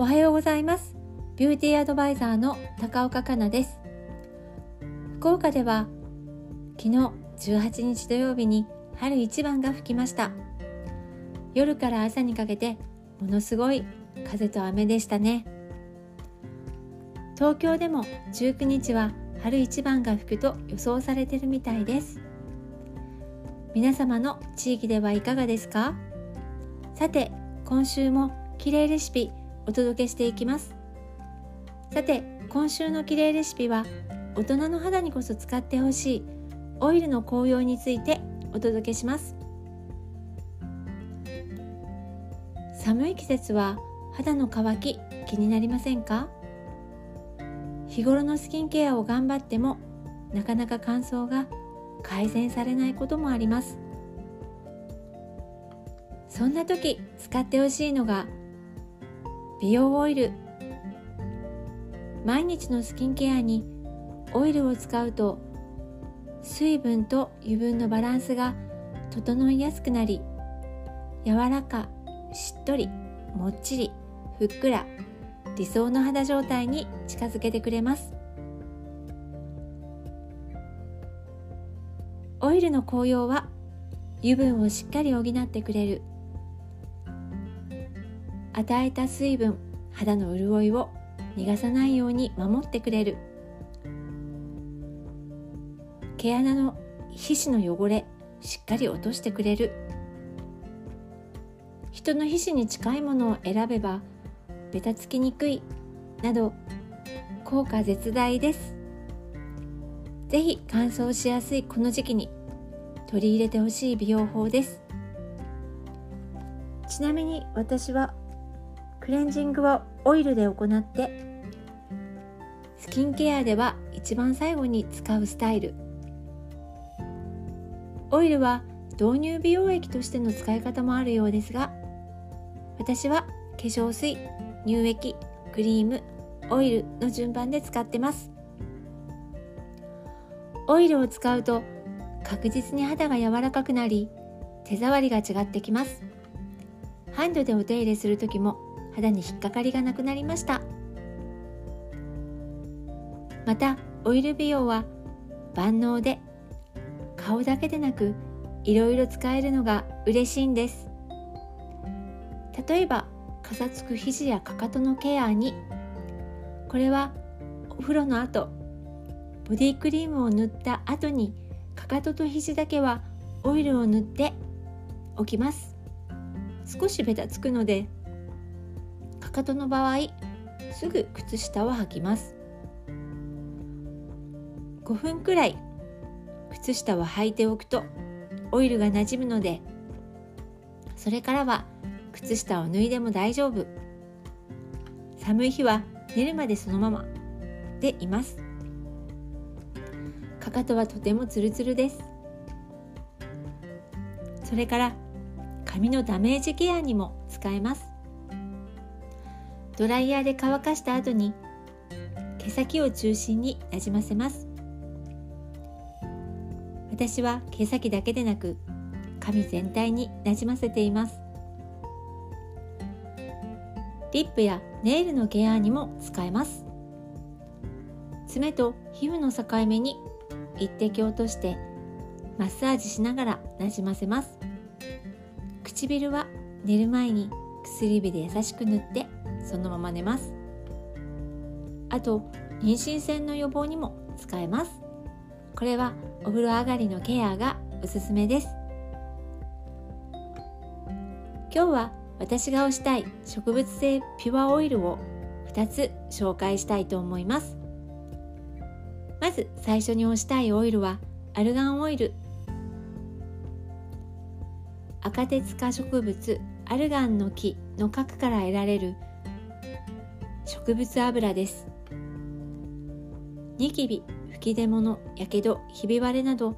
おはようございます。ビューティーアドバイザーの高岡香奈です。福岡では昨日18日土曜日に春一番が吹きました。夜から朝にかけてものすごい風と雨でしたね。東京でも19日は春一番が吹くと予想されてるみたいです。皆様の地域ではいかがですか？さて今週もきれいレシピお届けしていきます。さて今週のきれいレシピは大人の肌にこそ使ってほしいオイルの紅葉についてお届けします。寒い季節は肌の乾き気になりませんか？日頃のスキンケアを頑張ってもなかなか乾燥が改善されないこともあります。そんな時使ってほしいのが美容オイル。毎日のスキンケアにオイルを使うと水分と油分のバランスが整いやすくなり柔らかしっとりもっちりふっくら理想の肌状態に近づけてくれます。オイルの紅葉は油分をしっかり補ってくれる与えた水分肌の潤いを逃がさないように守ってくれる。毛穴の皮脂の汚れしっかり落としてくれる。人の皮脂に近いものを選べばベタつきにくいなど効果絶大です。ぜひ乾燥しやすいこの時期に取り入れてほしい美容法です。ちなみに私はクレンジングはオイルで行ってスキンケアでは一番最後に使うスタイル。オイルは導入美容液としての使い方もあるようですが私は化粧水乳液クリームオイルの順番で使ってます。オイルを使うと確実に肌が柔らかくなり手触りが違ってきます。ハンドでお手入れする時も肌に引っかかりがなくなりました。またオイル美容は万能で顔だけでなくいろいろ使えるのが嬉しいんです。例えばかさつく肘やかかとのケアにこれはお風呂の後ボディクリームを塗った後にかかとと肘だけはオイルを塗っておきます。少しベタつくのでかかとの場合すぐ靴下を履きます。5分くらい靴下を履いておくとオイルがなじむのでそれからは靴下を脱いでも大丈夫。寒い日は寝るまでそのままでいます。かかとはとてもツルツルです。それから髪のダメージケアにも使えます。ドライヤーで乾かした後に毛先を中心になじませます。私は毛先だけでなく髪全体になじませています。リップやネイルのケアにも使えます。爪と皮膚の境目に一滴落としてマッサージしながらなじませます。唇は寝る前に薬指で優しく塗ってそのまま寝ます。あと妊娠線の予防にも使えます。これはお風呂上がりのケアがおすすめです。今日は私が推したい植物性ピュアオイルを2つ紹介したいと思います。まず最初に推したいオイルはアルガンオイル。赤鉄化植物アルガンの木の核から得られる植物油です。ニキビ吹き出物やけどひび割れなど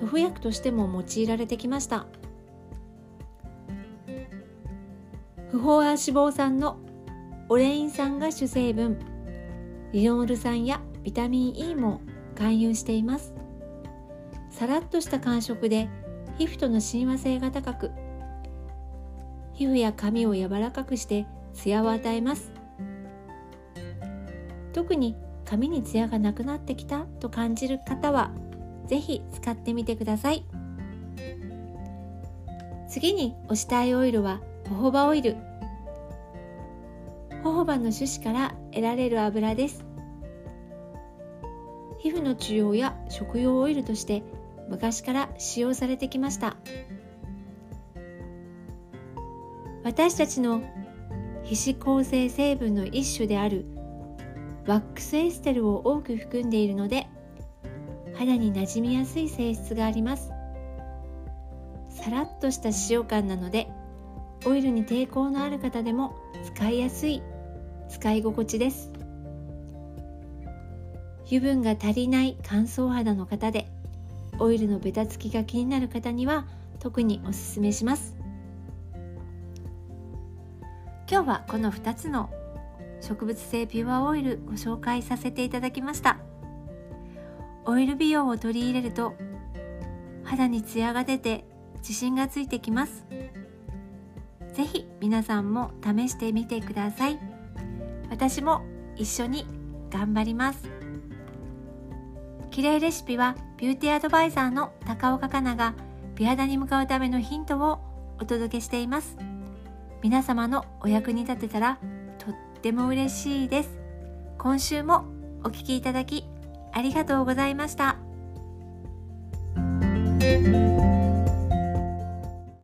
塗布薬としても用いられてきました。不飽和脂肪酸のオレイン酸が主成分。リノール酸やビタミン E も含有しています。さらっとした感触で皮膚との親和性が高く皮膚や髪を柔らかくしてツヤを与えます。特に髪にツヤがなくなってきたと感じる方は是非使ってみてください。次に押したいオイルはホホバオイル。ホホバの種子から得られる油です。皮膚の治療や食用オイルとして昔から使用されてきました。私たちの皮脂構成成分の一種であるワックスエステルを多く含んでいるので肌になじみやすい性質があります。さらっとした使用感なのでオイルに抵抗のある方でも使いやすい使い心地です。油分が足りない乾燥肌の方でオイルのベタつきが気になる方には特におすすめします。今日はこの2つの植物性ピュアオイルご紹介させていただきました。オイル美容を取り入れると肌にツヤが出て自信がついてきます。ぜひ皆さんも試してみてください。私も一緒に頑張ります。綺麗レシピはビューティーアドバイザーの高岡香菜が美肌に向かうためのヒントをお届けしています。皆様のお役に立てたらっても嬉しいです今週もお聴きいただきありがとうございました。